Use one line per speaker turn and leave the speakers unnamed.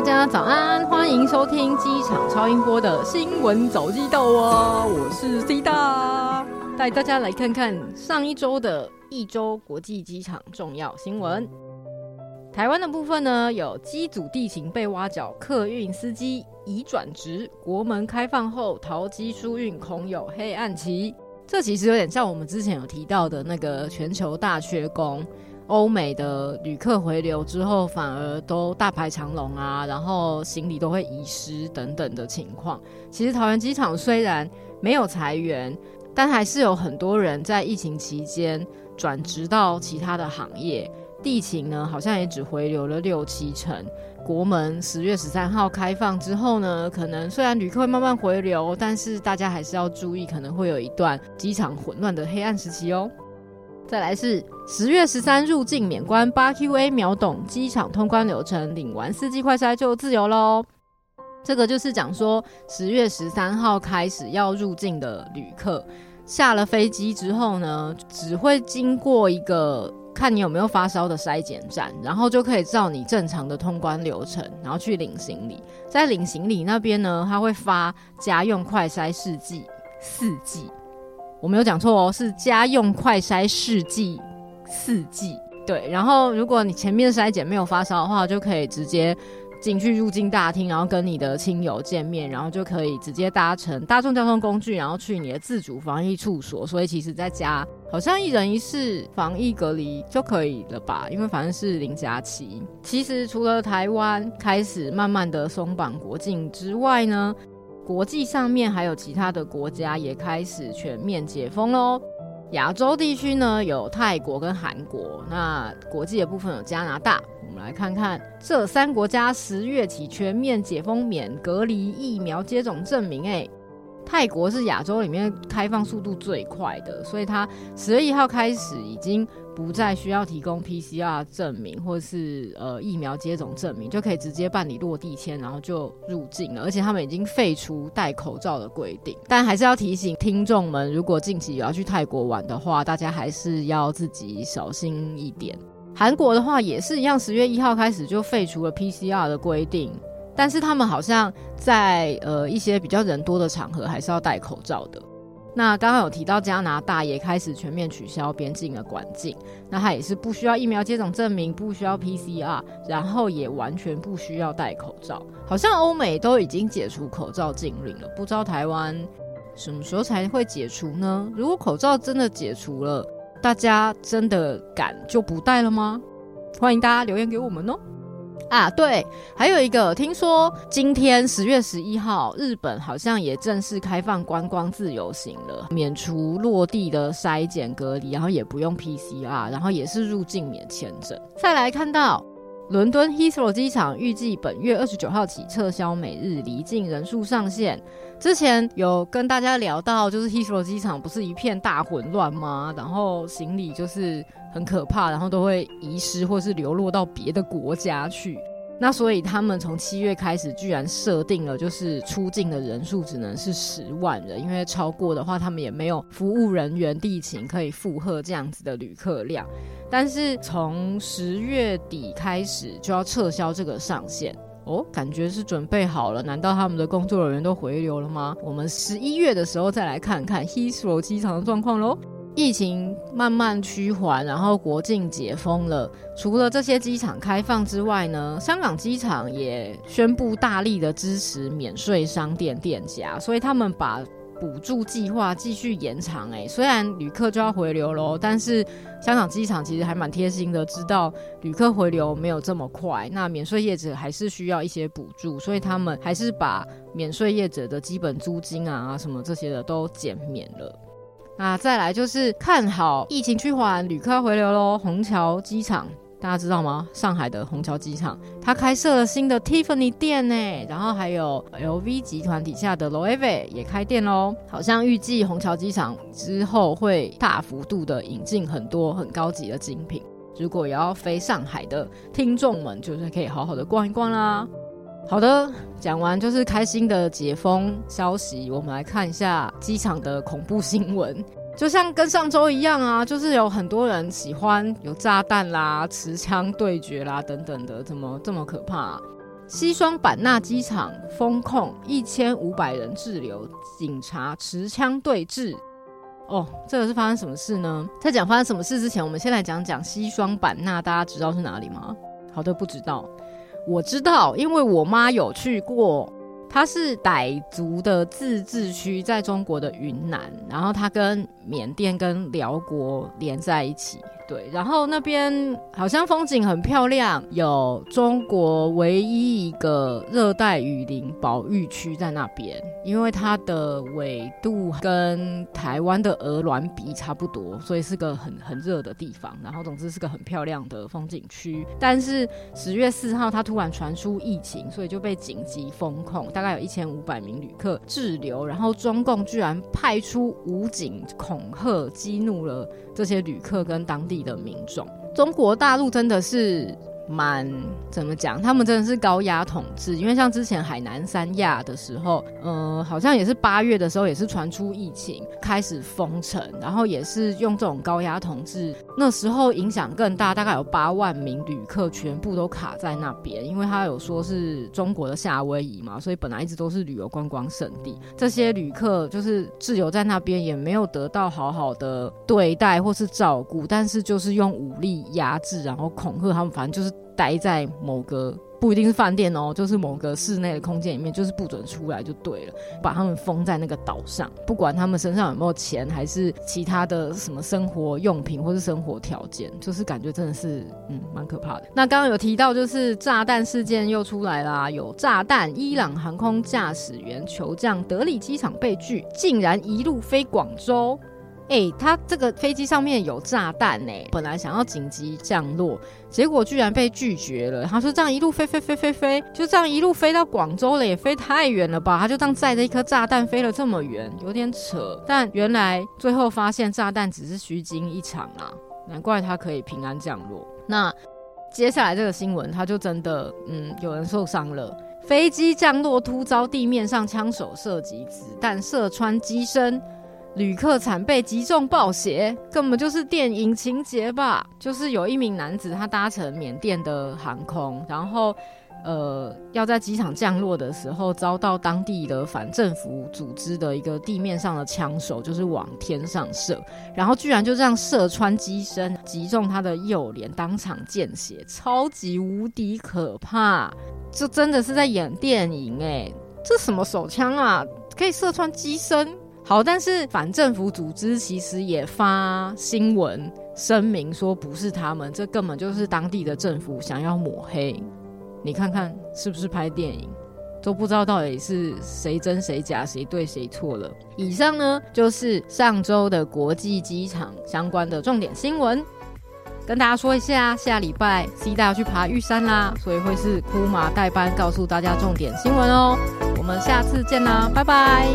大家早安，欢迎收听机场超音波的新闻早知道啊！我是 C 大，带大家来看看上一周的一周国际机场重要新闻。台湾的部分呢，有机组地勤被挖角，客运司机已转职，国门开放后桃机疏运恐有黑暗期。这其实有点像我们之前有提到的那个全球大缺工。欧美的旅客回流之后，反而都大排长龙啊，然后行李都会遗失等等的情况。其实桃园机场虽然没有裁员，但还是有很多人在疫情期间转职到其他的行业。地勤呢，好像也只回流了六七成。国门十月十三号开放之后呢，可能虽然旅客会慢慢回流，但是大家还是要注意，可能会有一段机场混乱的黑暗时期哦。再来是十月十三入境免关，八 QA 秒懂机场通关流程，领完四季快筛就自由喽。这个就是讲说，十月十三号开始要入境的旅客，下了飞机之后呢，只会经过一个看你有没有发烧的筛检站，然后就可以照你正常的通关流程，然后去领行李。在领行李那边呢，他会发家用快筛试剂四季。我没有讲错哦，是家用快筛试剂四剂。对，然后如果你前面筛检没有发烧的话，就可以直接进去入境大厅，然后跟你的亲友见面，然后就可以直接搭乘大众交通工具，然后去你的自主防疫处所。所以其实在家好像一人一室防疫隔离就可以了吧？因为反正是零加七。其实除了台湾开始慢慢的松绑国境之外呢，国际上面还有其他的国家也开始全面解封喽。亚洲地区呢，有泰国跟韩国，那国际的部分有加拿大。我们来看看这三国家十月起全面解封，免隔离，疫苗接种证明。哎，泰国是亚洲里面开放速度最快的，所以它十月一号开始已经。不再需要提供 PCR 证明或是呃疫苗接种证明，就可以直接办理落地签，然后就入境了。而且他们已经废除戴口罩的规定，但还是要提醒听众们，如果近期有要去泰国玩的话，大家还是要自己小心一点。韩国的话也是一样，十月一号开始就废除了 PCR 的规定，但是他们好像在呃一些比较人多的场合还是要戴口罩的。那刚刚有提到加拿大也开始全面取消边境的管制，那它也是不需要疫苗接种证明，不需要 PCR，然后也完全不需要戴口罩。好像欧美都已经解除口罩禁令了，不知道台湾什么时候才会解除呢？如果口罩真的解除了，大家真的敢就不戴了吗？欢迎大家留言给我们哦。啊，对，还有一个，听说今天十月十一号，日本好像也正式开放观光自由行了，免除落地的筛检隔离，然后也不用 PCR，然后也是入境免签证。再来看到伦敦 Heathrow 机场预计本月二十九号起撤销每日离境人数上限。之前有跟大家聊到，就是 Heathrow 机场不是一片大混乱吗？然后行李就是。很可怕，然后都会遗失或是流落到别的国家去。那所以他们从七月开始，居然设定了就是出境的人数只能是十万人，因为超过的话，他们也没有服务人员地勤可以负荷这样子的旅客量。但是从十月底开始就要撤销这个上限哦，感觉是准备好了。难道他们的工作人员都回流了吗？我们十一月的时候再来看看 Heathrow 机场的状况喽。疫情慢慢趋缓，然后国境解封了。除了这些机场开放之外呢，香港机场也宣布大力的支持免税商店店家，所以他们把补助计划继续延长。诶，虽然旅客就要回流喽，但是香港机场其实还蛮贴心的，知道旅客回流没有这么快，那免税业者还是需要一些补助，所以他们还是把免税业者的基本租金啊什么这些的都减免了。那再来就是看好疫情趋缓，旅客回流喽。虹桥机场大家知道吗？上海的虹桥机场，它开设了新的 Tiffany 店呢，然后还有 LV 集团底下的 Loewe 也开店喽。好像预计虹桥机场之后会大幅度的引进很多很高级的精品。如果也要飞上海的听众们，就是可以好好的逛一逛啦。好的，讲完就是开心的解封消息。我们来看一下机场的恐怖新闻，就像跟上周一样啊，就是有很多人喜欢有炸弹啦、持枪对决啦等等的，怎么这么可怕？西双版纳机场封控一千五百人滞留，警察持枪对峙。哦，这个是发生什么事呢？在讲发生什么事之前，我们先来讲讲西双版纳，大家知道是哪里吗？好的，不知道，我知道，因为我妈有去过。她是傣族的自治区，在中国的云南，然后她跟缅甸跟辽国连在一起。对，然后那边好像风景很漂亮，有中国唯一一个热带雨林保育区在那边，因为它的纬度跟台湾的鹅銮鼻差不多，所以是个很很热的地方。然后总之是个很漂亮的风景区。但是十月四号，它突然传出疫情，所以就被紧急封控，大概有一千五百名旅客滞留。然后中共居然派出武警恐吓，激怒了这些旅客跟当地的民众，中国大陆真的是。蛮怎么讲？他们真的是高压统治，因为像之前海南三亚的时候，嗯、呃，好像也是八月的时候，也是传出疫情，开始封城，然后也是用这种高压统治。那时候影响更大，大概有八万名旅客全部都卡在那边，因为他有说是中国的夏威夷嘛，所以本来一直都是旅游观光胜地。这些旅客就是滞留在那边，也没有得到好好的对待或是照顾，但是就是用武力压制，然后恐吓他们，反正就是。待在某个不一定是饭店哦，就是某个室内的空间里面，就是不准出来就对了，把他们封在那个岛上，不管他们身上有没有钱，还是其他的什么生活用品或是生活条件，就是感觉真的是嗯蛮可怕的。那刚刚有提到就是炸弹事件又出来啦，有炸弹，伊朗航空驾驶员求降德里机场被拒，竟然一路飞广州。哎、他这个飞机上面有炸弹呢，本来想要紧急降落，结果居然被拒绝了。他说这样一路飞飞飞飞飞，就这样一路飞到广州了，也飞太远了吧？他就这样载着一颗炸弹飞了这么远，有点扯。但原来最后发现炸弹只是虚惊一场啊，难怪他可以平安降落。那接下来这个新闻，他就真的嗯，有人受伤了，飞机降落突遭地面上枪手射击，子弹射穿机身。旅客惨被击中爆血，根本就是电影情节吧？就是有一名男子，他搭乘缅甸的航空，然后呃要在机场降落的时候，遭到当地的反政府组织的一个地面上的枪手，就是往天上射，然后居然就这样射穿机身，击中他的右脸，当场见血，超级无敌可怕！这真的是在演电影诶、这什么手枪啊，可以射穿机身？好，但是反政府组织其实也发新闻声明说不是他们，这根本就是当地的政府想要抹黑。你看看是不是拍电影，都不知道到底是谁真谁假，谁对谁错了。以上呢就是上周的国际机场相关的重点新闻，跟大家说一下，下礼拜 C 大要去爬玉山啦，所以会是哭麻代班告诉大家重点新闻哦。我们下次见啦，拜拜。